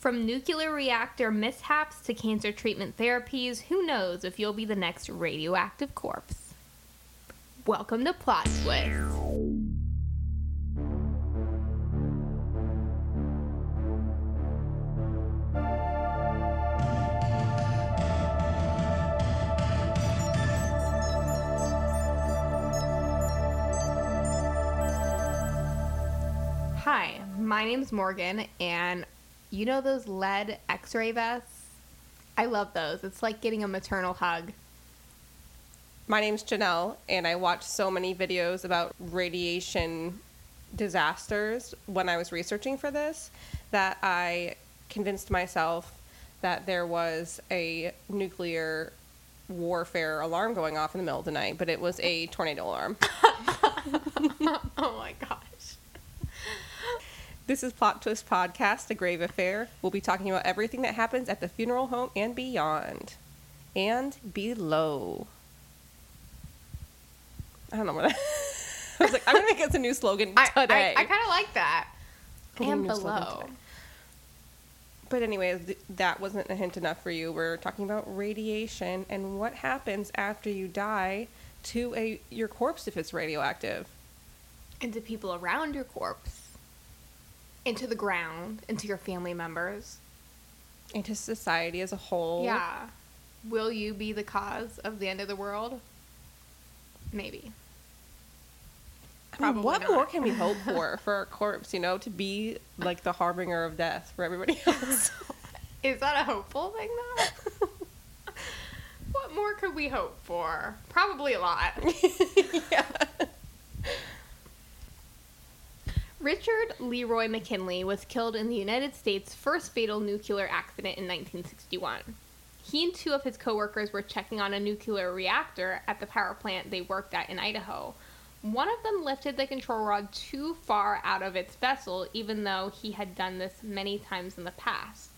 From nuclear reactor mishaps to cancer treatment therapies, who knows if you'll be the next radioactive corpse? Welcome to Plot Twist. Hi, my name's Morgan, and you know those lead x ray vests? I love those. It's like getting a maternal hug. My name's Janelle, and I watched so many videos about radiation disasters when I was researching for this that I convinced myself that there was a nuclear warfare alarm going off in the middle of the night, but it was a tornado alarm. oh my gosh. This is Plot Twist Podcast, A Grave Affair. We'll be talking about everything that happens at the funeral home and beyond. And below. I don't know what I, I was like. I'm gonna make us a new slogan today. I, I kind of like that. And need a slogan below. But anyway, th- that wasn't a hint enough for you. We're talking about radiation and what happens after you die to a your corpse if it's radioactive. And to people around your corpse. Into the ground. Into your family members. into society as a whole. Yeah. Will you be the cause of the end of the world? Maybe. I mean, Probably what not. more can we hope for for our corpse? You know, to be like the harbinger of death for everybody else. Is that a hopeful thing, though? what more could we hope for? Probably a lot. yeah. Richard Leroy McKinley was killed in the United States' first fatal nuclear accident in 1961. He and two of his coworkers were checking on a nuclear reactor at the power plant they worked at in Idaho. One of them lifted the control rod too far out of its vessel, even though he had done this many times in the past.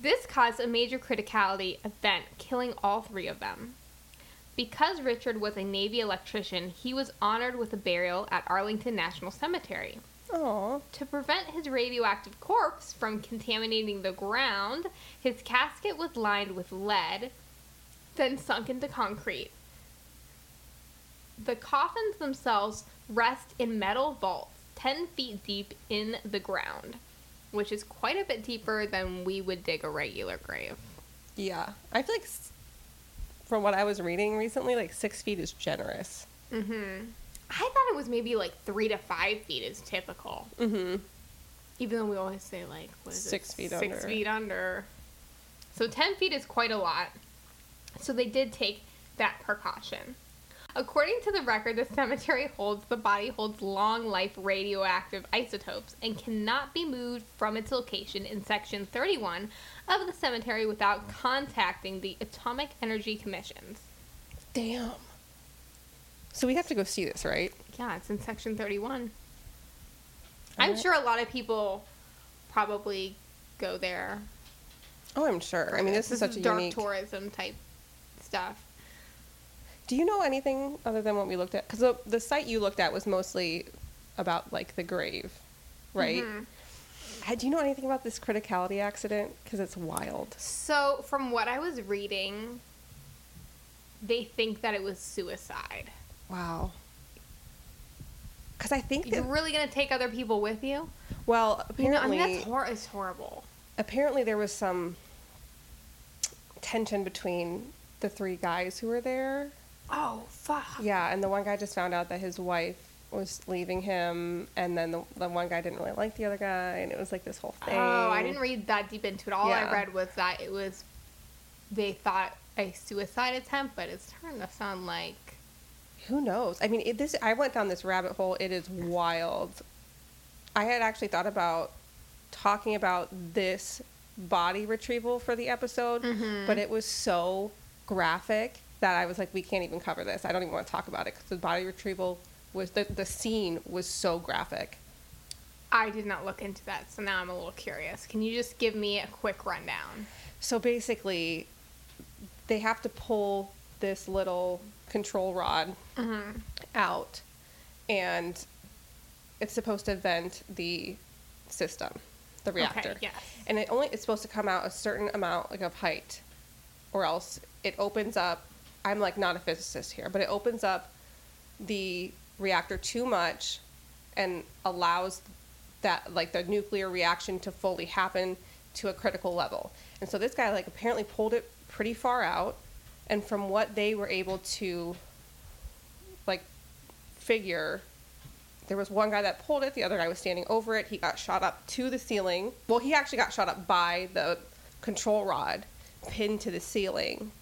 This caused a major criticality event, killing all three of them. Because Richard was a Navy electrician, he was honored with a burial at Arlington National Cemetery. Oh. To prevent his radioactive corpse from contaminating the ground, his casket was lined with lead, then sunk into concrete. The coffins themselves rest in metal vaults 10 feet deep in the ground, which is quite a bit deeper than we would dig a regular grave. Yeah. I feel like, from what I was reading recently, like six feet is generous. Mm-hmm. I thought it was maybe like three to five feet is typical. Mm-hmm. Even though we always say like what is Six it? feet six under. feet under. So ten feet is quite a lot. So they did take that precaution. According to the record, the cemetery holds the body holds long life radioactive isotopes and cannot be moved from its location in section 31 of the cemetery without contacting the Atomic Energy Commissions. Damn. So we have to go see this, right? Yeah, it's in section 31. I'm Alright. sure a lot of people probably go there. Oh, I'm sure. I mean, this, is such a dark unique. tourism type stuff. Do you know anything other than what we looked at? Because the, the site you looked at was mostly about like the grave, right? Mhm. Uh, Do you know anything about this criticality accident? Because it's wild. So, from what I was reading, they think that it was suicide. Wow. Because I think You're really gonna take other people with you? well, You know, I apparently, mean, that's hor- it's horrible. apparently there was some tension between the three guys who were there. Oh fuck! Yeah, and the one guy just found out that his wife was leaving him, and then the, the one guy didn't really like the other guy, and it was like this whole oh, thing. Oh, I didn't read that deep into it. All I read was that it was they thought a suicide attempt, but it's starting to sound like Who knows? I mean, it, this I went down this rabbit hole. It is wild. I had actually thought about talking about this body retrieval for the episode, Mhm. but it was so graphic that I was like, we can't even cover this. I don't even want to talk about it because the body retrieval was the the scene was so graphic. I did not look into that, so now I'm a little curious. Can you just give me a quick rundown? So basically, they have to pull this little control rod Mm-hmm. out, and it's supposed to vent the system. the reactor. yes. And it only it's supposed to come out a certain amount like of height, or else it opens up. I'm like not a physicist here, but it opens up the reactor too much, and allows that like the nuclear reaction to fully happen to a critical level. And so this guy like apparently pulled it pretty far out, and from what they were able to like figure there was one guy that pulled it the other guy was standing over it he got shot up to the ceiling. Well he actually got shot up by the control rod pinned to the ceiling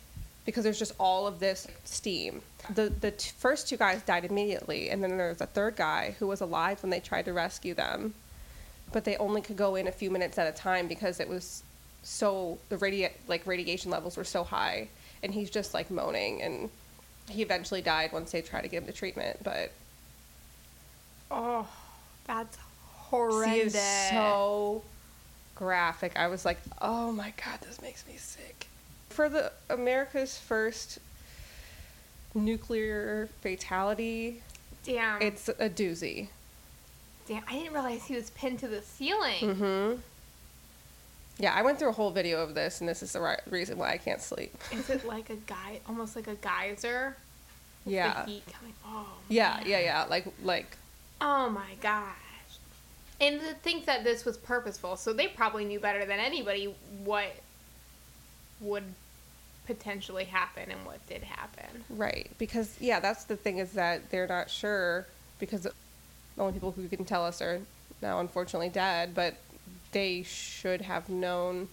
because there's just all of this steam. The the t- first two guys died immediately and then there was a third guy who was alive when they tried to rescue them but they only could go in a few minutes at a time because it was so the radi- like radiation levels were so high and he's just like moaning and he eventually died once they tried to give him the treatment but Oh, that's horrendous. it's so graphic. I was like, oh my god, this makes me sick. For the America's first nuclear fatality, Damn. it's a doozy. Damn. I didn't realize he was pinned to the ceiling. Mm-hmm. Yeah, I went through a whole video of this, and this is the right reason why I can't sleep. Is it like a guy, almost like a geyser? Yeah. The heat coming. Oh. Yeah, man. yeah, yeah. Like, like, Oh my gosh. And to think that this was purposeful, so they probably knew better than anybody what would potentially happen and what did happen. right. Because, yeah, that's the thing is that they're not sure because the only people who can tell us are now unfortunately dead, but they should have known.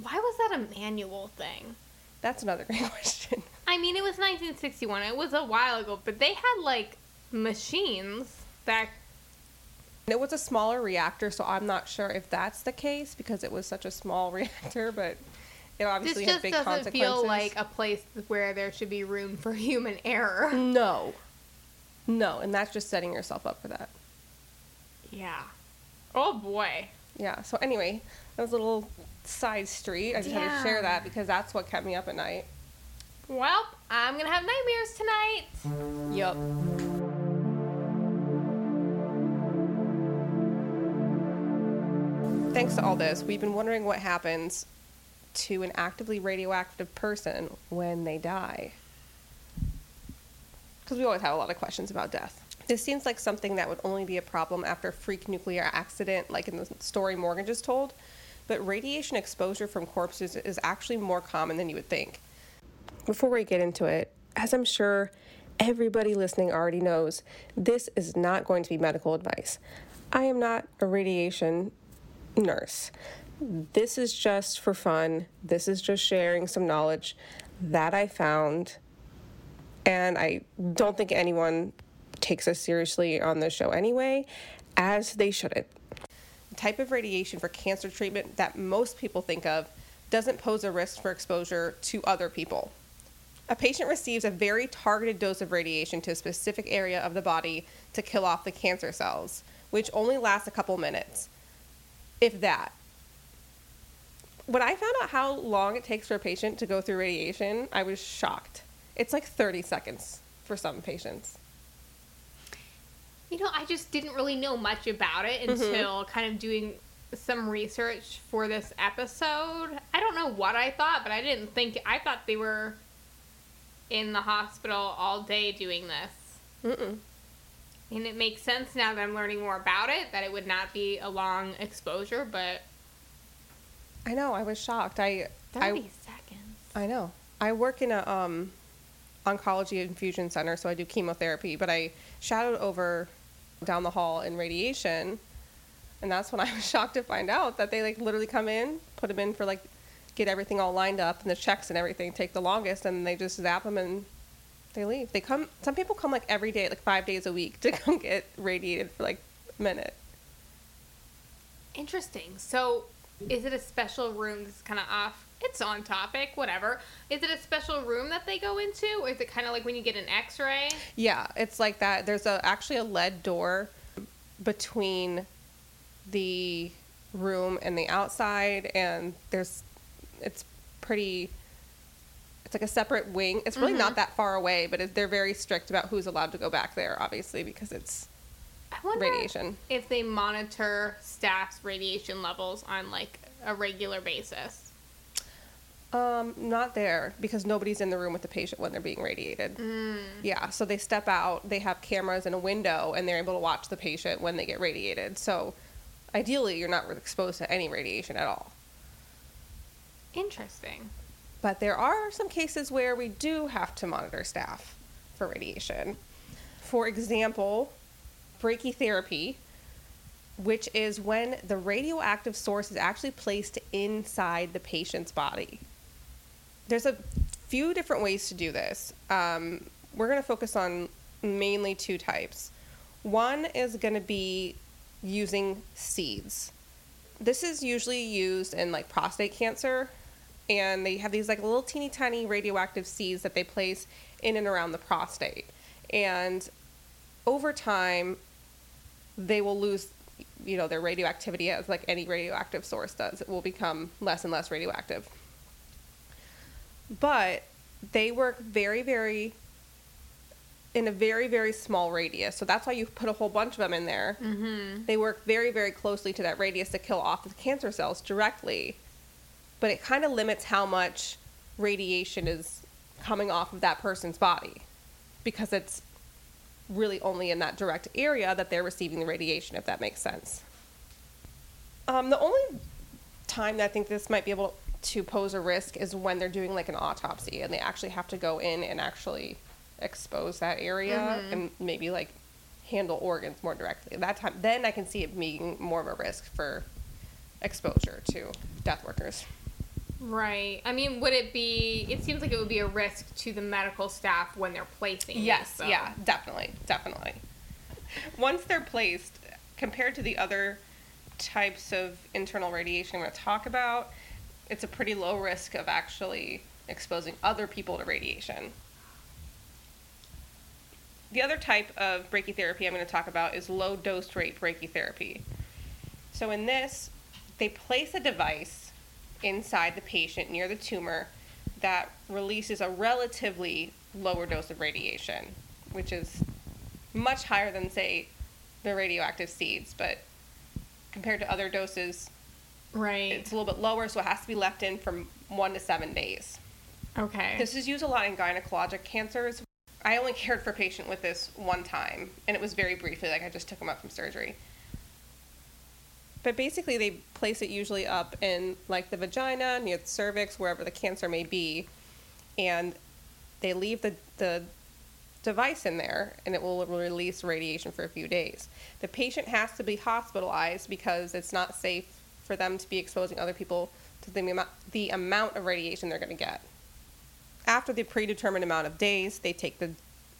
Why was that a manual thing? That's another great question. I mean, it was 1961. It was a while ago, but they had like machines that It was a smaller reactor, so I'm not sure if that's the case because it was such a small reactor, but it this obviously had just big doesn't consequences. feel like a place where there should be room for human error. no. No, and that's just setting yourself up for that. Yeah. Oh boy. Yeah, so anyway, that was a little side street. I just had to share that because that's what kept me up at night. Well, I'm gonna have nightmares tonight. Yup. Thanks to all this, we've been wondering what happens to an actively radioactive person when they die. Because we always have a lot of questions about death. This seems like something that would only be a problem after a freak nuclear accident, like in the story Morgan just told. But radiation exposure from corpses is actually more common than you would think. Before we get into it, as I'm sure everybody listening already knows, this is not going to be medical advice. I am not a radiation nurse. This is just for fun. This is just sharing some knowledge that I found. And I don't think anyone takes us seriously on the show anyway, as they shouldn't. The type of radiation for cancer treatment that most people think of doesn't pose a risk for exposure to other people. A patient receives a very targeted dose of radiation to a specific area of the body to kill off the cancer cells, which only lasts a couple minutes, if that. When I found out how long it takes for a patient to go through radiation, I was shocked. It's like 30 seconds for some patients. You know, I just didn't really know much about it Mm-hmm. until kind of doing some research for this episode. I don't know what I thought, but I didn't think I thought they were in the hospital all day doing this. Mm-mm. And it makes sense now that I'm learning more about it that it would not be a long exposure, but I know, I was shocked. I, 30 I, seconds. I know. I work in a um, oncology infusion center, so I do chemotherapy, but I shadowed over down the hall in radiation, and that's when I was shocked to find out that they like literally come in, put them in for like get everything all lined up, and the checks and everything take the longest, and they just zap them and they leave. They come. Some people come like every day, like five days a week, to come get radiated for like a minute. Interesting. So, is it a special room? This is kind of off. It's on topic, whatever. Is it a special room that they go into, or is it kind of like when you get an X-ray? Yeah, it's like that. There's a actually a lead door between the room and the outside, and there's it's pretty. It's like a separate wing. It's really not mm-hmm. that far away, but it, they're very strict about who's allowed to go back there, obviously, because it's I wonder radiation. if they monitor staff's radiation levels on like a regular basis. Um, not there because nobody's in the room with the patient when they're being radiated. Yeah, so they step out, they have cameras in a window, and they're able to watch the patient when they get radiated. So, ideally, you're not exposed to any radiation at all. Interesting. But there are some cases where we do have to monitor staff for radiation. For example, brachytherapy, which is when the radioactive source is actually placed inside the patient's body. There's a few different ways to do this. Um, we're going to focus on mainly two types. One is going to be using seeds. This is usually used in like prostate cancer, and they have these like little teeny tiny radioactive seeds that they place in and around the prostate. And over time, they will lose, you know, their radioactivity as like any radioactive source does. It will become less and less radioactive. But they work very, very in a very, very small radius. So that's why you put a whole bunch of them in there. Mm-hmm. They work very, very closely to that radius to kill off the cancer cells directly. But it kind of limits how much radiation is coming off of that person's body because it's really only in that direct area that they're receiving the radiation, if that makes sense. Um, the only time that I think this might be able to pose a risk is when they're doing like an autopsy and they actually have to go in and actually expose that area mm-hmm. and maybe like handle organs more directly. At that time, then I can see it being more of a risk for exposure to death workers. Right. I mean, would it be? It seems like it would be a risk to the medical staff when they're placing. Yes, these, so- yeah, definitely, definitely. Once they're placed, compared to the other types of internal radiation I'm going to talk about, it's a pretty low risk of actually exposing other people to radiation. The other type of brachytherapy I'm going to talk about is low dose rate brachytherapy. So, in this, they place a device inside the patient near the tumor that releases a relatively lower dose of radiation, which is much higher than, say, the radioactive seeds, but compared to other doses, Right. it's a little bit lower, so it has to be left in from one to seven days. okay. This is used a lot in gynecologic cancers. I only cared for a patient with this one time, and it was very briefly, like I just took him up from surgery. But basically, they place it usually up in like the vagina, near the cervix, wherever the cancer may be, and they leave the, the device in there, and it will release radiation for a few days. The patient has to be hospitalized because it's not safe for them to be exposing other people to the amount, the amount of radiation they're going to get after the predetermined amount of days, they take the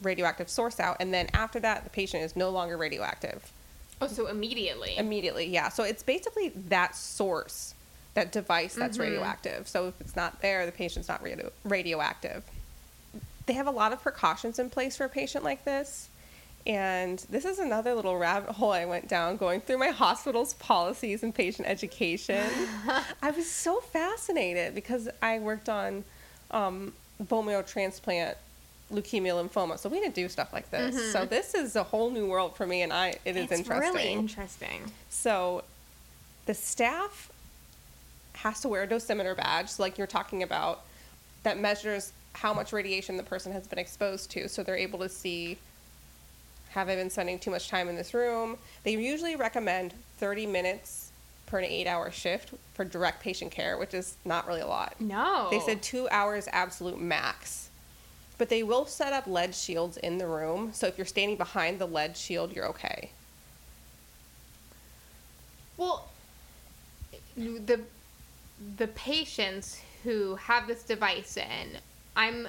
radioactive source out, and then after that, the patient is no longer radioactive. oh, so immediately. Immediately, yeah. So it's basically that source, that device that's mm-hmm. radioactive. So if it's not there, the patient's not radio- radioactive. They have a lot of precautions in place for a patient like this. And this is another little rabbit hole I went down going through my hospital's policies and patient education. I was so fascinated because I worked on um, bone marrow transplant leukemia lymphoma. So we didn't do stuff like this. So this is a whole new world for me and i it is it's interesting really interesting. so the staff has to wear a dosimeter badge. So like you're talking about that measures how much radiation the person has been exposed to. So they're able to see have i been spending too much time in this room they usually recommend 30 minutes per an eight hour shift for direct patient care which is not really a lot No. they said two hours absolute max. But they will set up lead shields in the room. So if you're standing behind the lead shield, you're okay. Well, the the patients who have this device in, I'm,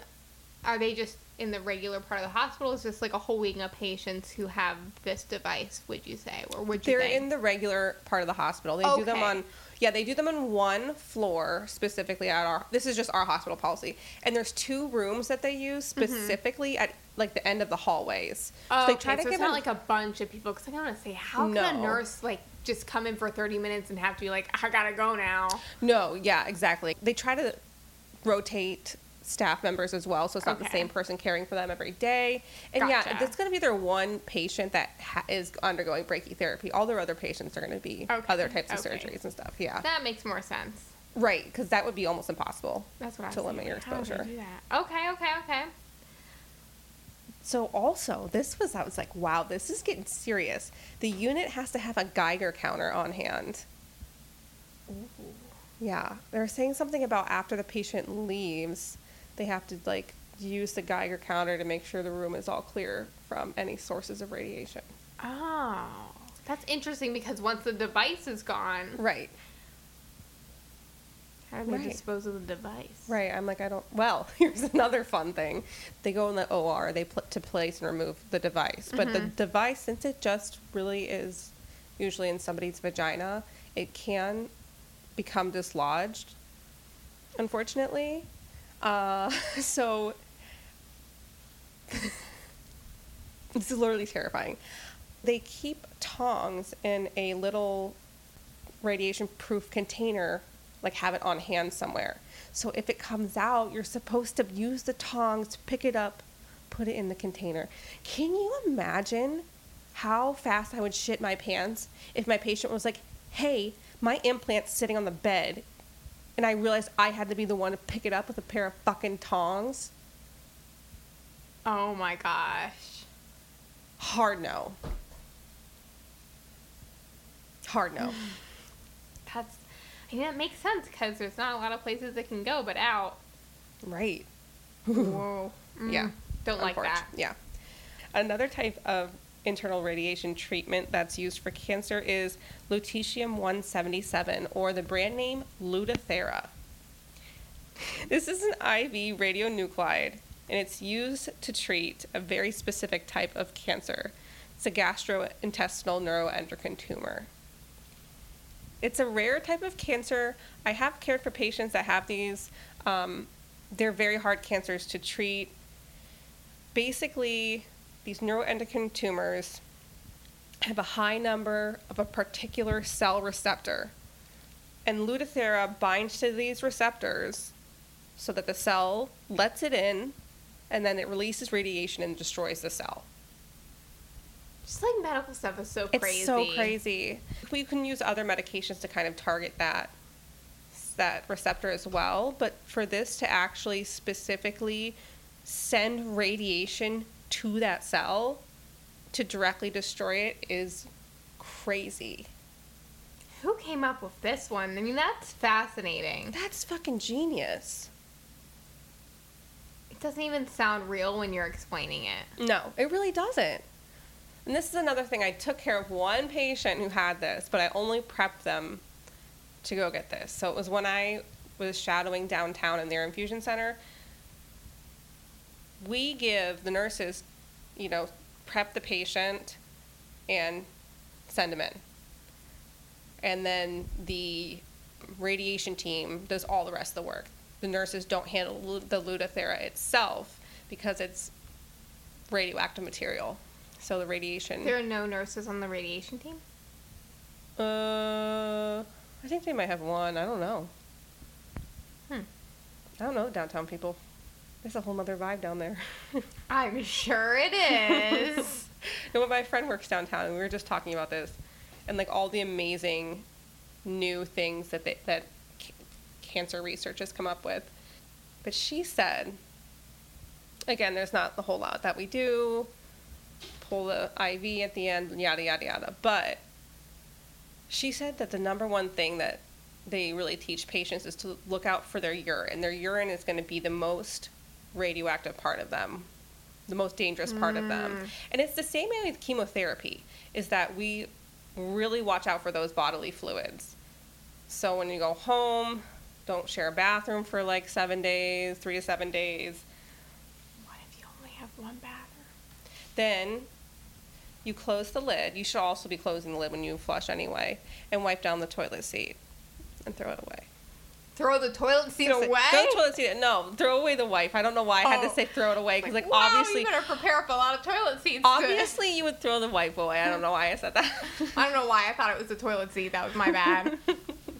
are they just in the regular part of the hospital? Is this like a whole wing of patients who have this device? Would you say, or would you? They're think? in the regular part of the hospital. They do them on yeah, they do them on one floor specifically at our this is just our hospital policy. And there's two rooms that they use specifically at like the end of the hallways. Mm-hmm. Oh, they okay. so it's them- not like a bunch of people. Because I want to say, how can a nurse like just come in for thirty minutes and have to be like, I gotta go now? No, yeah, exactly. They try to rotate staff members as well, so it's not the same person caring for them every day. And yeah, Gotcha. it's going to be their one patient that ha- is undergoing brachytherapy. All their other patients are going to be Okay. other types of Okay. surgeries and stuff. Yeah, That makes more sense. right, because that would be almost impossible. That's what I To limit your thinking. How would they exposure. Okay, okay, okay. So also, this was I was like, wow, this is getting serious. The unit has to have a Geiger counter on hand. Yeah, they were saying something about after the patient leaves, they have to like use the Geiger counter to make sure the room is all clear from any sources of radiation. Oh, that's interesting because once the device is gone, Right. how do they Right. dispose of the device? Right. I'm like, I don't. Well, here's another fun thing. They go in the OR. They put to place and remove the device, but the Mhm. device, since it just really is usually in somebody's vagina, it can become dislodged. Unfortunately, uh, so this is literally terrifying. They keep tongs in a little radiation proof container, like have it on hand somewhere. So if it comes out, you're supposed to use the tongs to pick it up, put it in the container. Can you imagine how fast I would shit my pants if my patient was like, hey, my implant's sitting on the bed, and I realized I had to be the one to pick it up with a pair of fucking tongs? Oh my gosh. Hard no. Hard no. That's, I mean, that makes sense because there's not a lot of places it can go but out. right. Whoa. Mm, Yeah. Don't like that. Yeah. Another type of internal radiation treatment that's used for cancer is lutetium 177 or the brand name Lutathera. This is an IV radionuclide and it's used to treat a very specific type of cancer. It's a gastrointestinal neuroendocrine tumor. It's a rare type of cancer. I have cared for patients that have these. Um, they're very hard cancers to treat basically these neuroendocrine tumors have a high number of a particular cell receptor. And lutathera binds to these receptors so that the cell lets it in and then it releases radiation and destroys the cell. Just like medical stuff is so crazy. it's so crazy. We can use other medications to kind of target that that receptor as well but for this to actually specifically send radiation to that cell to directly destroy it is crazy Who came up with this one? I mean, that's fascinating. that's fucking genius It doesn't even sound real when you're explaining it. no it really doesn't and this is another thing i took care of one patient who had this but i only prepped them to go get this so it was when i was shadowing downtown in their infusion center we give the nurses, you know, prep the patient and send them in. And then the radiation team does all the rest of the work. The nurses don't handle the Lutathera itself because it's radioactive material. So the radiation. There are no nurses on the radiation team? Uh, I think they might have one. I don't know. Hmm. I don't know downtown people. There's a whole nother vibe down there. I'm sure it is. no, but my friend works downtown, and we were just talking about this, and like all the amazing new things that they, that c- cancer research has come up with. But she said, again, there's not a whole lot that we do. Pull the IV at the end, yada yada yada. But she said that the number one thing that they really teach patients is to look out for their urine. Their urine is going to be the most radioactive part of them, the most dangerous part of them. Mm. And it's the same way with chemotherapy, is that we really watch out for those bodily fluids. So when you go home, don't share a bathroom for like seven days, three to seven days. what if you only have one bathroom? Then you close the lid. You should also be closing the lid when you flush anyway, and wipe down the toilet seat and throw it away. Throw the toilet seat Throw- away? Throw the toilet seat. No, throw away the wipe. I don't know why I had Oh. to say throw it away because like, wow, obviously, you better prepare up a lot of toilet seats. obviously you would throw the wipe away. I don't know why I said that. I don't know why I thought it was the toilet seat. That was my bad.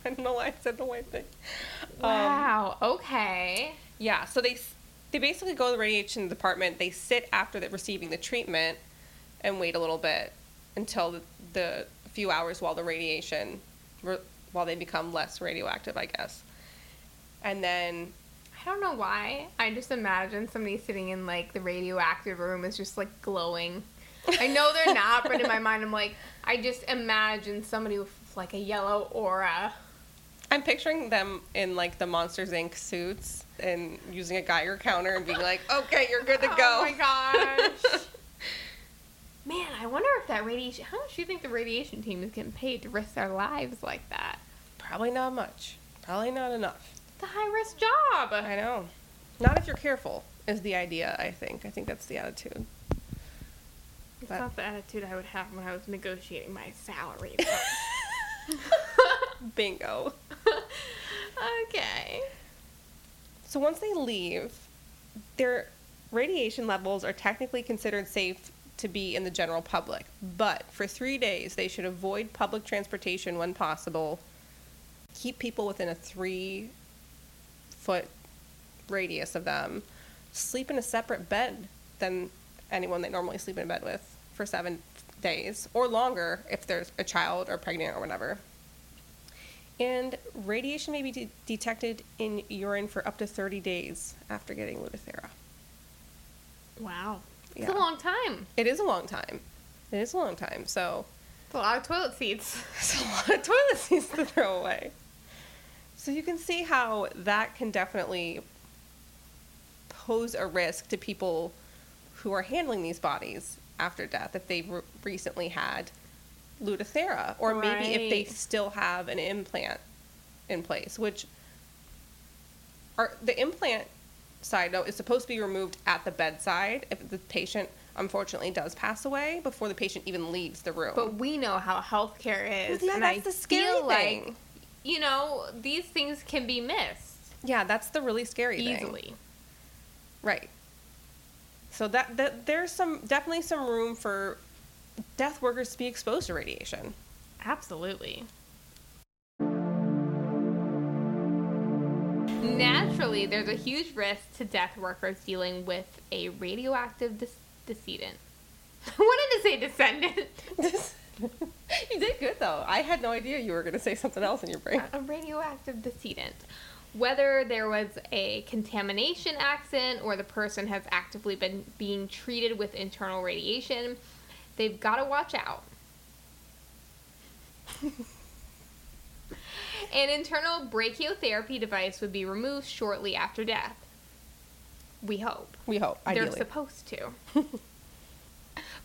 I don't know why I said the wipe thing. Um, wow. okay. Yeah, so they they basically go to the radiation department. They sit after the, receiving the treatment and wait a little bit until the, the few hours while the radiation re- while they become less radioactive, I guess. And then I don't know why. I just imagine somebody sitting in like the radioactive room is just like glowing. I know they're not, but in my mind, I'm like, I just imagine somebody with like a yellow aura. I'm picturing them in like the Monsters Inc. suits and using a Geiger counter and being like, "Okay, you're good to oh go." Oh my gosh. Man, I wonder if that radiation. How much do you think the radiation team is getting paid to risk their lives like that? Probably not much. Probably not enough. It's a high risk job. I know. Not if you're careful is the idea, I think. I think that's the attitude. It's But- not the attitude I would have when I was negotiating my salary. Bingo. okay. So once they leave, their radiation levels are technically considered safe to be in the general public. But for three days, they should avoid public transportation when possible. Keep people within a three foot radius of them. Sleep in a separate bed than anyone they normally sleep in bed with for seven days or longer if there's a child or pregnant or whatever. And radiation may be de- detected in urine for up to 30 days after getting Lutathera. Wow. It's Yeah. a long time. It is a long time. It is a long time. So It's a lot of toilet seats. it's a lot of toilet seats to throw away. So you can see how that can definitely pose a risk to people who are handling these bodies after death if they've re- recently had Lutathera or maybe if they still have an implant in place, which are the implant side note is supposed to be removed at the bedside if the patient unfortunately does pass away before the patient even leaves the room. But we know how healthcare is. Yeah, and that's I the scary feel thing. like, you know, these things can be missed yeah, that's the really scary thing. easily. Right. So that, that there's some definitely some room for death workers to be exposed to radiation. Absolutely. Naturally, there's a huge risk to death workers dealing with a radioactive dis- decedent. I wanted to say descendant. you did good though. I had no idea you were going to say something else in your brain. a radioactive decedent. Whether there was a contamination accident or the person has actively been being treated with internal radiation, they've got to watch out. An internal brachytherapy device would be removed shortly after death. We hope. We hope. Ideally. They're supposed to.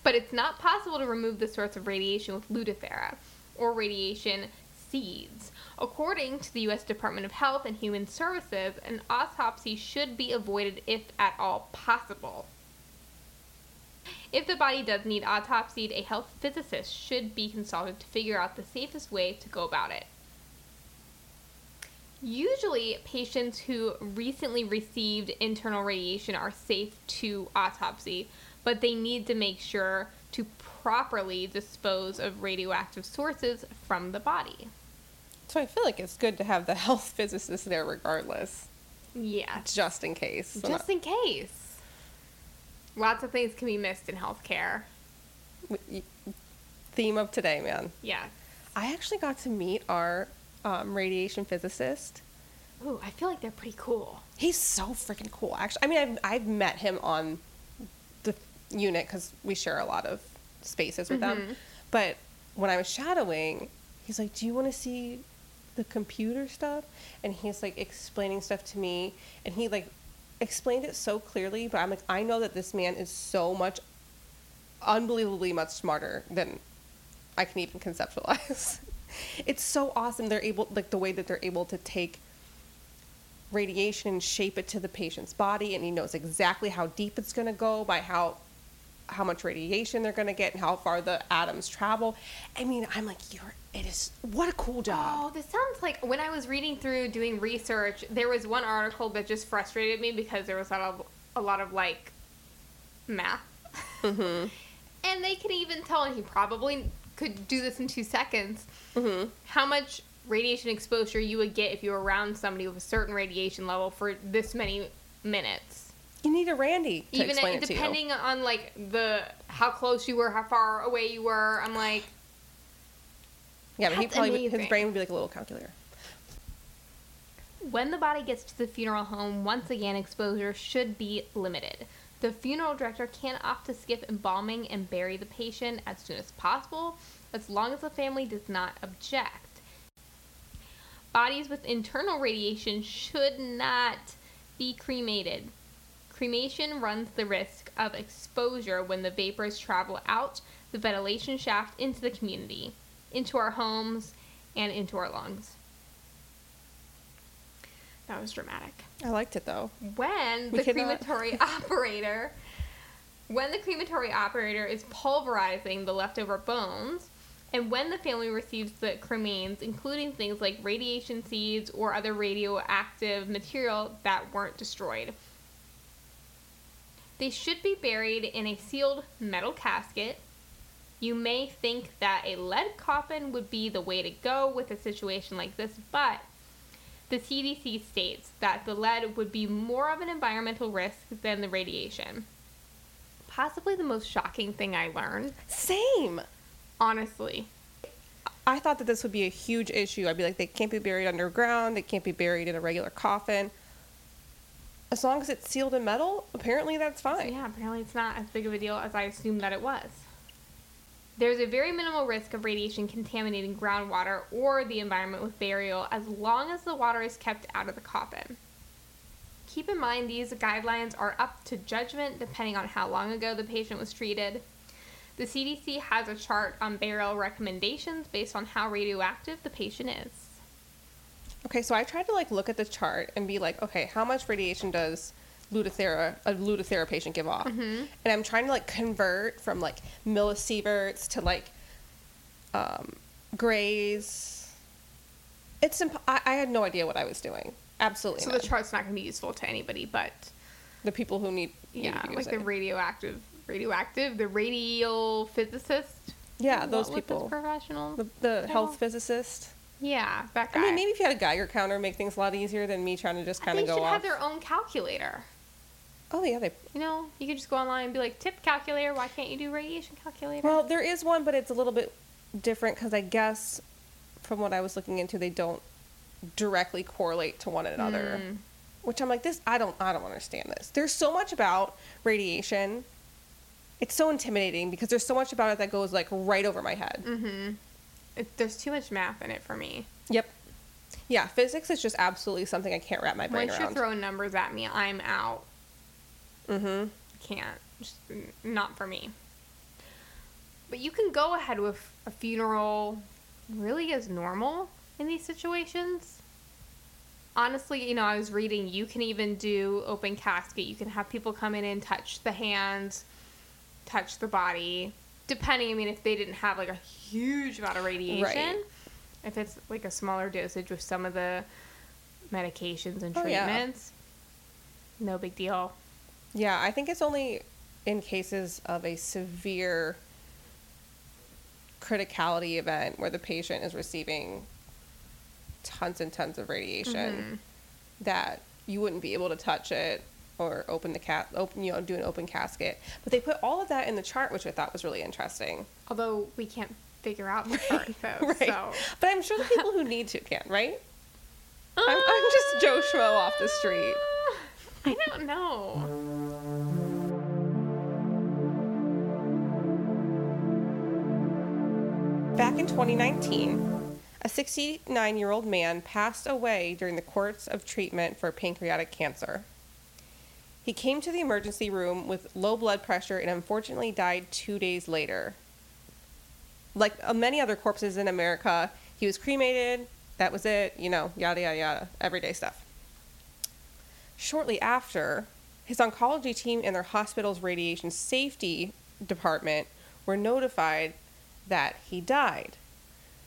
but it's not possible to remove the source of radiation with Lutathera or radiation seeds. According to the U.S. Department of Health and Human Services, an autopsy should be avoided if at all possible. If the body does need autopsied, a health physicist should be consulted to figure out the safest way to go about it. Usually, patients who recently received internal radiation are safe to autopsy, but they need to make sure to properly dispose of radioactive sources from the body. so I feel like it's good to have the health physicist there regardless, Yeah, just in case. So just in case. Lots of things can be missed in healthcare. theme of today, man. Yeah. I actually got to meet our um, radiation physicist. Ooh, I feel like they're pretty cool. He's so freaking cool. Actually, I mean, I've I've met him on unit because we share a lot of spaces with them. Mm-hmm. But when I was shadowing, he's like, "Do you want to see the computer stuff?" And he's like explaining stuff to me, and he like explained it so clearly. But I'm like, I know that this man is so much, unbelievably much smarter than I can even conceptualize. it's so awesome. They're able, like the way that they're able to take radiation and shape it to the patient's body and he knows exactly how deep it's going to go by how how much radiation they're going to get and how far the atoms travel i mean i'm like you're it is what a cool job. Oh, this sounds like when I was reading through doing research, there was one article that just frustrated me because there was a lot of, a lot of like math. mm-hmm. And they could even tell, and he probably could do this in two seconds, Mm-hmm. how much radiation exposure you would get if you were around somebody with a certain radiation level for this many minutes. You need a Randy to Even explain it, it to you. depending on like the how close you were, how far away you were. I'm like, Yeah, but he probably would- his brain would be like a little calculator. When the body gets to the funeral home, once again, exposure should be limited. The funeral director can opt to skip embalming and bury the patient as soon as possible, as long as the family does not object. Bodies with internal radiation should not be cremated. Cremation runs the risk of exposure when the vapors travel out the ventilation shaft into the community, into our homes, and into our lungs. That was dramatic. I liked it though. When We the cannot- crematory operator when the crematory operator is pulverizing the leftover bones and when the family receives the cremains, including things like radiation seeds or other radioactive material that weren't destroyed. They should be buried in a sealed metal casket. You may think that a lead coffin would be the way to go with a situation like this, but the CDC states that the lead would be more of an environmental risk than the radiation. Possibly the most shocking thing I learned, Same. honestly. I thought that this would be a huge issue. I'd be like, they can't be buried underground. They can't be buried in a regular coffin. As long as it's sealed in metal, apparently that's fine. yeah, apparently it's not as big of a deal as I assumed that it was. There's a very minimal risk of radiation contaminating groundwater or the environment with burial as long as the water is kept out of the coffin. Keep in mind these guidelines are up to judgment depending on how long ago the patient was treated. The CDC has a chart on burial recommendations based on how radioactive the patient is. Okay, so I tried to like look at the chart and be like, okay, how much radiation does Lutathera a Lutathera patient give off? And I'm trying to like convert from like millisieverts to like um, grays. It's imp- I, I had no idea what I was doing. Absolutely So the chart's not going to be useful to anybody, but the people who need, need yeah, like it. the radioactive, radioactive, the radial physicist. Yeah, those people. professional. the, the health physicist. Yeah, that guy. I mean, maybe if you had a Geiger counter, make things a lot easier than me trying to just kind of go should off. have their own calculator. oh yeah, they. You know, you could just go online and be like, tip calculator. Why can't you do radiation calculator? Well, there is one, but it's a little bit different because I guess from what I was looking into, they don't directly correlate to one another. Hmm. Which I'm like, this I don't I don't understand this. There's so much about radiation. It's so intimidating because there's so much about it that goes like right over my head. Mm-hmm. It, there's too much math in it for me. Yep. Yeah, physics is just absolutely something I can't wrap my brain around. Once you're throwing numbers at me, I'm out. mm-hmm. Can't. Just not for me. But you can go ahead with a funeral really as normal in these situations. Honestly, you know, I was reading you can even do open casket. You can have people come in and touch the hands, touch the body. Depending, I mean, if they didn't have like a huge amount of radiation, Right. if it's like a smaller dosage with some of the medications and Oh, yeah. treatments, no big deal. Yeah, I think it's only in cases of a severe criticality event where the patient is receiving tons and tons of radiation mm-hmm. that you wouldn't be able to touch it or open the cat open you know do an open casket but they put all of that in the chart which i thought was really interesting Although we can't figure out the chart, though. right So but i'm sure the people who need to can right I'm, I'm just joe schmo off the street I don't know. Back in 2019, a 69 year old man passed away during the course of treatment for pancreatic cancer. He came to the emergency room with low blood pressure and unfortunately died two days later. Like uh, many other corpses in America, he was cremated, that was it, you know, yada, yada, yada, everyday stuff. Shortly after, his oncology team and their hospital's radiation safety department were notified that he died.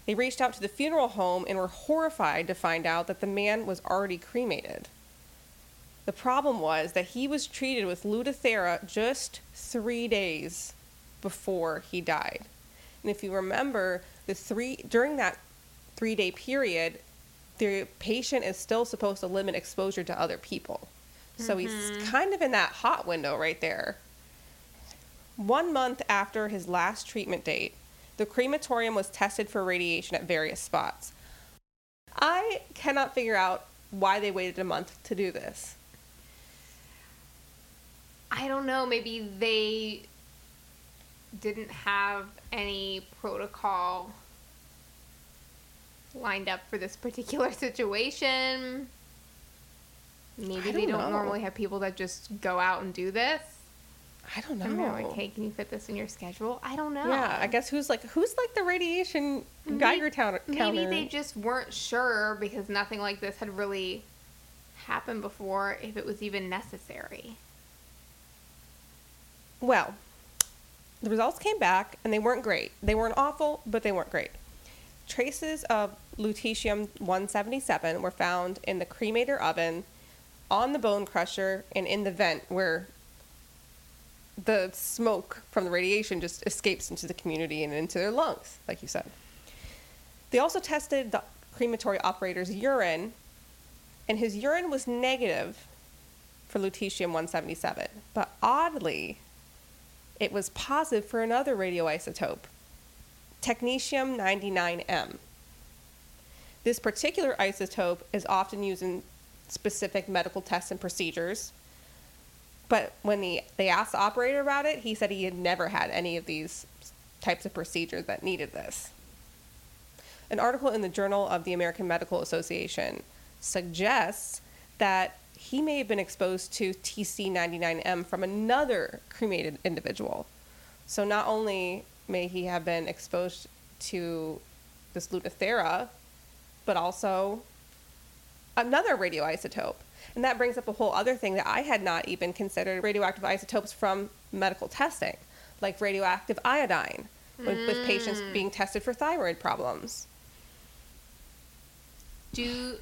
They reached out to the funeral home and were horrified to find out that the man was already cremated. The problem was that he was treated with Lutathera just three days before he died. And if you remember, the three during that three day period, the patient is still supposed to limit exposure to other people. So he's mm-hmm. kind of in that hot window right there. One month after his last treatment date, the crematorium was tested for radiation at various spots. I cannot figure out why they waited a month to do this. I don't know. Maybe they didn't have any protocol lined up for this particular situation. Maybe they don't don't know. normally have people that just go out and do this. I don't know. They're like, hey, can you fit this in your schedule? I don't know. Yeah, I guess who's like who's like the radiation Maybe- Geiger counter? Maybe they just weren't sure because nothing like this had really happened before if it was even necessary. Well, the results came back and they weren't great. They weren't awful, but they weren't great. Traces of lutetium 177 were found in the cremator oven, on the bone crusher, and in the vent where the smoke from the radiation just escapes into the community and into their lungs, like you said. They also tested the crematory operator's urine, and his urine was negative for lutetium 177. But oddly, it was positive for another radioisotope, technetium 99M. This particular isotope is often used in specific medical tests and procedures. But when the, they asked the operator about it, he said he had never had any of these types of procedures that needed this. An article in the Journal of the American Medical Association suggests that he may have been exposed to TC99M from another cremated individual. So not only may he have been exposed to this Lutathera, but also another radioisotope. And that brings up a whole other thing that I had not even considered radioactive isotopes from medical testing, like radioactive iodine, with, with patients mm. being tested for thyroid problems. Do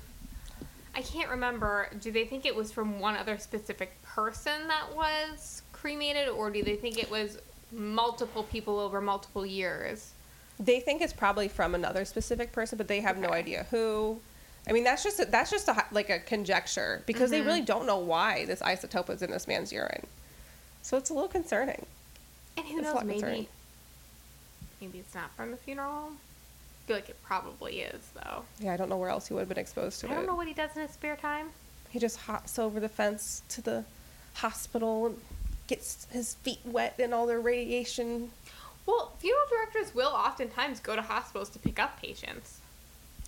I can't remember. Do they think it was from one other specific person that was cremated, or do they think it was multiple people over multiple years? They think it's probably from another specific person, but they have no idea who. I mean, that's just a, that's just a, like a conjecture because they mm-hmm. really don't know why this isotope was in this man's urine. So it's a little concerning. And who It's knows? Maybe concerning. maybe it's not from the funeral home. I feel like it probably is, though. Yeah, I don't know where else he would have been exposed to I it. don't know what he does in his spare time. He just hops over the fence to the hospital and gets his feet wet in all their radiation. Well, funeral directors will oftentimes go to hospitals to pick up patients.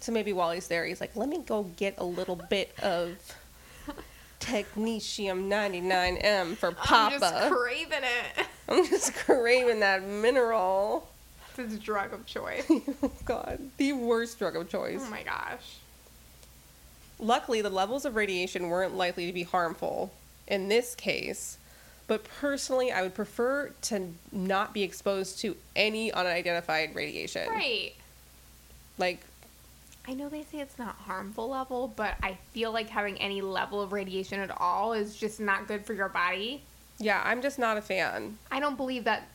So maybe while he's there, he's like, let me go get a little bit of technetium 99M for Papa. I'm just craving it. I'm just craving that mineral. It's his drug of choice. oh God, the worst drug of choice. oh my gosh. Luckily, the levels of radiation weren't likely to be harmful in this case, but personally, I would prefer to not be exposed to any unidentified radiation. Right. Like, I know they say it's not harmful level, but I feel like having any level of radiation at all is just not good for your body. yeah, I'm just not a fan. I don't believe that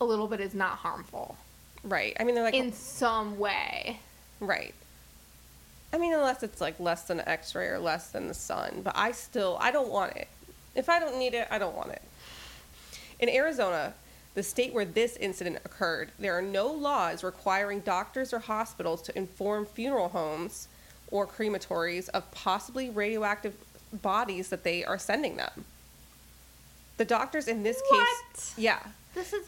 a little bit is not harmful Right. I mean, they're like, in some way. right. I mean, unless it's like less than an x ray or less than the sun, but I still, I don't want it. If I don't need it, I don't want it. In Arizona, the state where this incident occurred, there are no laws requiring doctors or hospitals to inform funeral homes or crematories of possibly radioactive bodies that they are sending them. The doctors in this What? case, yeah, This is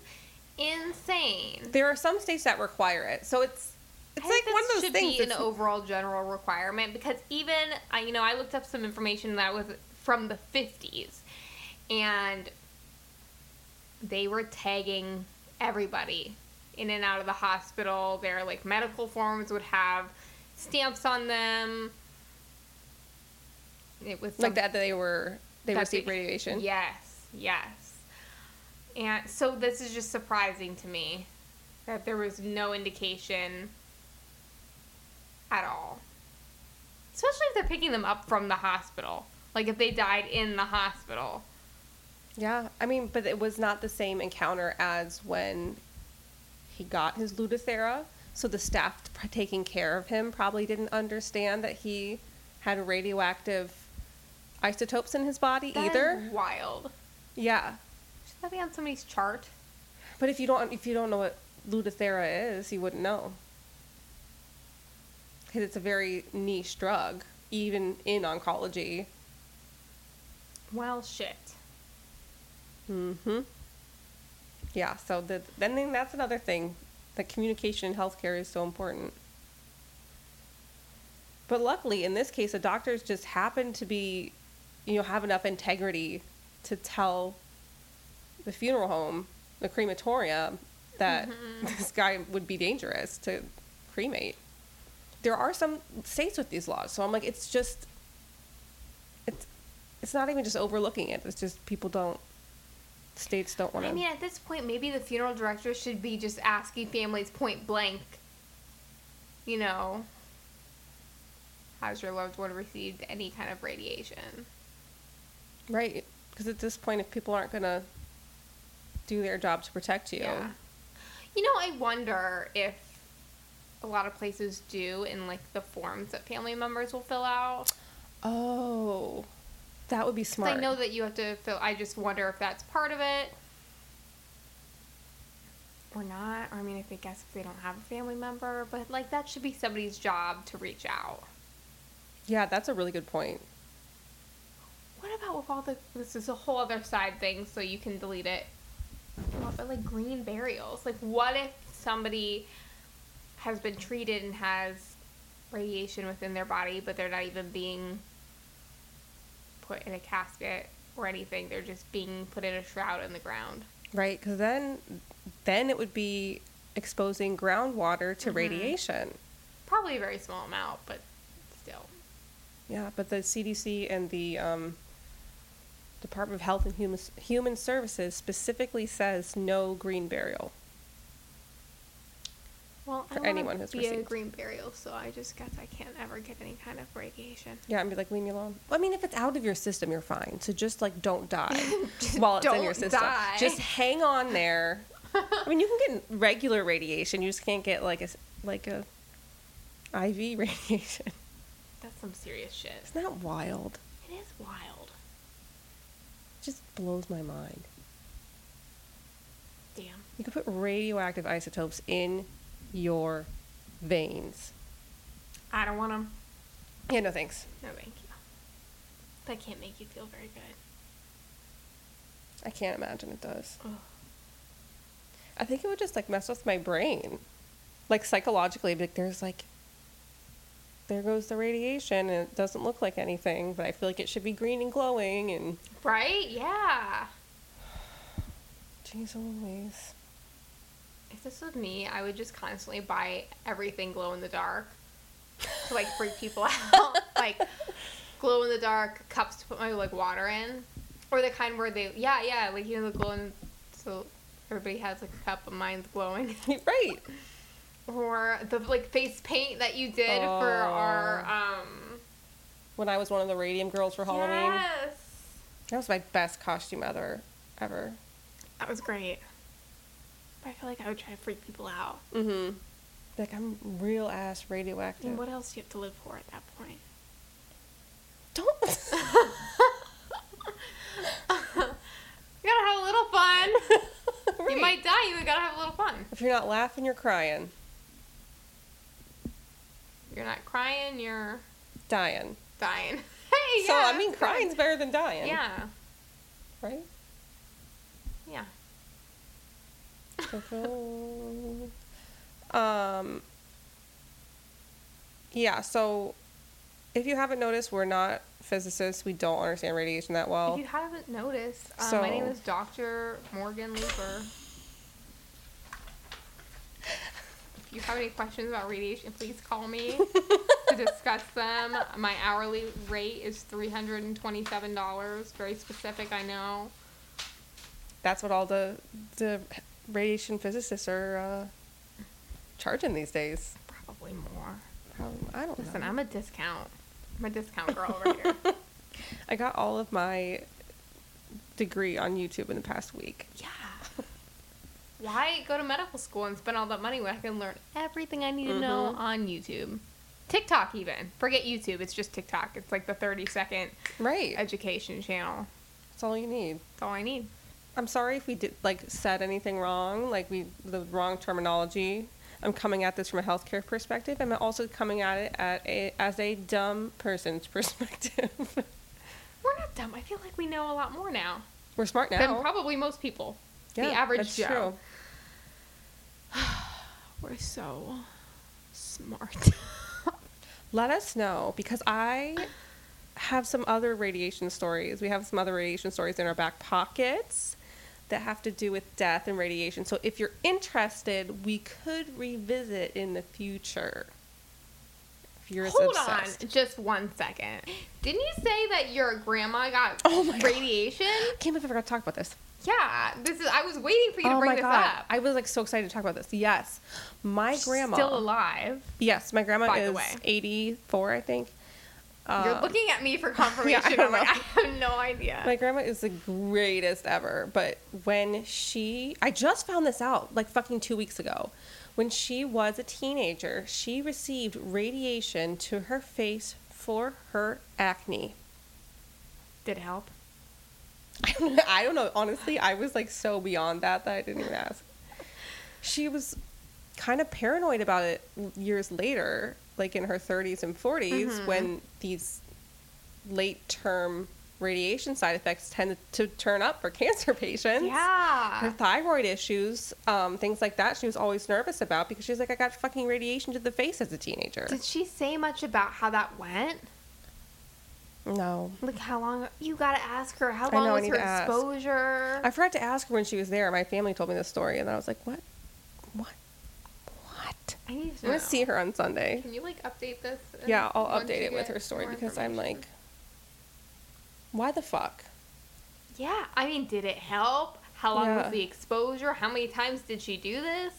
insane. there are some states that require it. So it's it's I like one of those should things. be an overall general requirement because even I, you know, I looked up some information that was from the 50s, and they were tagging everybody in and out of the hospital. Their like medical forms would have stamps on them. It was like that they were they received radiation. Yes, yes. And so this is just surprising to me that there was no indication at all. Especially if they're picking them up from the hospital. Like if they died in the hospital. Yeah, I mean, but it was not the same encounter as when he got his Lutathera So the staff taking care of him probably didn't understand that he had radioactive isotopes in his body That either. wild. Yeah. Should that be on somebody's chart? But if you don't if you don't know what Lutathera is, you wouldn't know. Because it's a very niche drug, even in oncology. Well, shit. Mm-hmm. Yeah, so the, then then that's another thing. That communication in healthcare is so important. But luckily, in this case, the doctors just happened to be, you know, have enough integrity to tell the funeral home, the crematorium, that mm-hmm. this guy would be dangerous to cremate. There are some states with these laws, so I'm like, it's just, it's, it's not even just overlooking it. It's just people don't, states don't want to. I mean, at this point, maybe the funeral director should be just asking families point blank, you know, has your loved one received any kind of radiation? Right. Because at this point, if people aren't going to do their job to protect you, Yeah. You know, I wonder if a lot of places do in like the forms that family members will fill out. oh, that would be smart. I know that you have to fill. I just wonder if that's part of it or not. Or I mean, if I guess if they don't have a family member, but like that should be somebody's job to reach out. Yeah, that's a really good point. What about with all the? This is a whole other side thing, so you can delete it. What about like green burials? Like, what if somebody has been treated and has radiation within their body, but they're not even being put in a casket or anything? They're just being put in a shroud in the ground. Right. Because then, then it would be exposing groundwater to Mhm. radiation. Probably a very small amount, but still. Yeah, but the CDC and the um, Department of Health and Human, Human Services specifically says no green burial. Well, For I anyone who's be a received. green burial, so I just guess I can't ever get any kind of radiation. Yeah, and be like, leave me alone. I mean, if it's out of your system, you're fine. So just like, don't die while it's in your system. die. Just hang on there. I mean, you can get regular radiation. You just can't get like a like a IV radiation. That's some serious shit. Isn't that wild? It is wild. Just blows my mind. Damn. You could put radioactive isotopes in your veins. I don't want them. Yeah, no thanks. No, thank you. That can't make you feel very good. I can't imagine it does. Ugh. I think it would just like mess with my brain. Like psychologically, like there's like there goes the radiation and it doesn't look like anything, but I feel like it should be green and glowing and Right? Yeah. jeez Louise. If this was me, I would just constantly buy everything glow in the dark to like freak people out. like glow in the dark cups to put my like water in, or the kind where they yeah yeah like you know the glow in so everybody has like a cup of mine's glowing. right. Or the like face paint that you did for our um When I was one of the radium girls for Halloween. Yes. That was my best costume ever ever. That was great. But I feel like I would try to freak people out. Mm-hmm. Like I'm real ass radioactive. mean, what else do you have to live for at that point? Don't You gotta have a little fun. You might die, you gotta have a little fun. If you're not laughing, you're crying. You're not crying, you're Dying. dying. Hey, so I mean good. crying's better than dying. Yeah, Right? yeah. um yeah so if you haven't noticed we're not physicists we don't understand radiation that well if you haven't noticed, um, So- my name is Dr. Morgan Looper. if you have any questions about radiation, please call me to discuss them. My hourly rate is $327. Very specific, I know. that's what all the the radiation physicists are uh, charging these days Probably more. Probably, i don't Listen, know I'm a discount. I'm a discount girl over here. i got all of my degree on youtube in the past week Yeah. Why go to medical school and spend all that money when I can learn everything I need to know Mm-hmm. on YouTube? TikTok, even. Forget YouTube, it's just TikTok. It's like the 30 second Right. education channel. That's all you need. That's all I need. I'm sorry if we did like said anything wrong, like we the wrong terminology. I'm coming at this from a healthcare perspective. I'm also coming at it at a as a dumb person's perspective. We're not dumb. I feel like we know a lot more now We're smart now. than probably most people. Yeah, the average that's Joe. true. We're so smart. Let us know because I have some other radiation stories. We have some other radiation stories in our back pockets that have to do with death and radiation. So if you're interested, we could revisit in the future. If you're Hold obsessed. on just one second. Didn't you say that your grandma got Oh my God. radiation? I can't believe I forgot to talk about this. Yeah, this is. I was waiting for you to oh bring my this god! up. I was like so excited to talk about this. Yes, my grandma. still alive. Yes, my grandma By is way. 84, I think. You're Um, looking at me for confirmation. I don't I'm like. I have no idea. My grandma is the greatest ever. But when she, I just found this out like fucking two weeks ago. When she was a teenager, she received radiation to her face for her acne. Did it help? I don't, know. Honestly, I was like so beyond that that I didn't even ask. She was kind of paranoid about it years later, like in her 30s and 40s, Mhm. when these late term radiation side effects tend to turn up for cancer patients. Her Yeah. thyroid issues, um, things like that, she was always nervous about because she's like, I got fucking radiation to the face as a teenager. Did she say much about how that went? No. Like how long? You gotta ask her. How long know, was her exposure? I forgot to ask her when she was there. My family told me this story, and then I was like, what? What? What? I need to I'm gonna see her on Sunday. Can you like update this? Yeah, I'll update it with her story because I'm like, why the fuck? Yeah, I mean, did it help? How long Yeah. was the exposure? How many times did she do this?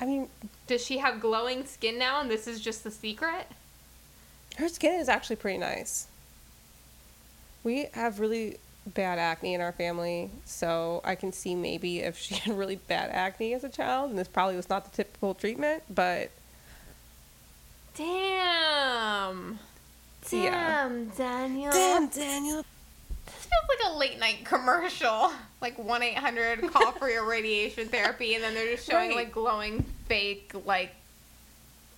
I mean, Does she have glowing skin now and this is just the secret? her skin is actually pretty nice. We have really bad acne in our family, so I can see maybe if she had really bad acne as a child, and this probably was not the typical treatment, but Damn. Yeah. Damn, Daniel. Damn, Daniel. This feels like a late night commercial. Like 1 800 call for your radiation therapy, and then they're just showing Right. like glowing fake, like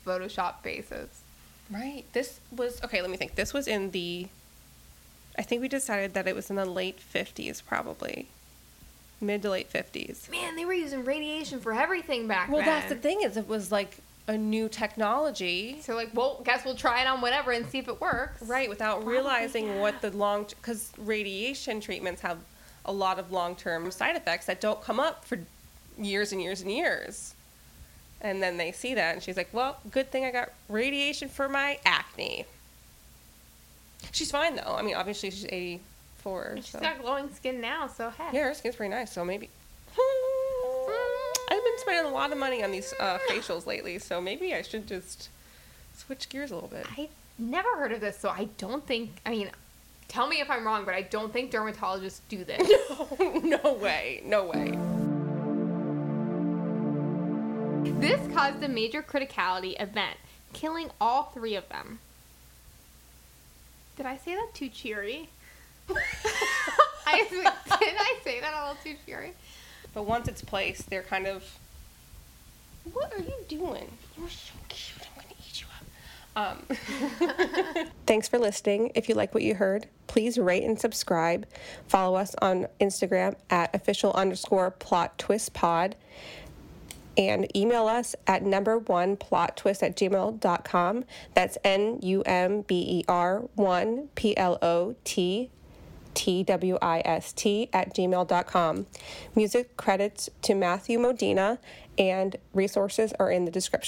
Photoshop faces. Right. This was okay. Let me think. This was in the. I think we decided that it was in the late fifties, probably, mid to late fifties. Man, they were using radiation for everything back Well, then. Well, that's the thing is, it was like a new technology, So, like, well, guess we'll try it on whatever and see if it works. right? Without Probably, realizing yeah. what the long, because radiation treatments have a lot of long-term side effects that don't come up for years and years and years. And then they see that, and she's like, "Well, good thing I got radiation for my acne." She's fine though. I mean, obviously she's eighty-four. And She's so. got glowing skin now, so hey. Yeah, her skin's pretty nice, so maybe. I've been spending a lot of money on these uh, facials lately, so maybe I should just switch gears a little bit. I've never heard of this, so I don't think. I mean, tell me if I'm wrong, but I don't think dermatologists do this. no, no way, no way. this caused a major criticality event, killing all three of them. Did I say that too cheery? I, did I say that a little too cheery? But once it's placed, they're kind of. What are you doing? You're so cute. I'm gonna eat you up. Um. Thanks for listening. If you like what you heard, please rate and subscribe. Follow us on Instagram at official underscore plot twist pod. And email us at number one plot twist at gmail.com. That's N U M B E R 1 P L O T T W I S T at gmail.com. Music credits to Matthew Modena and resources are in the description.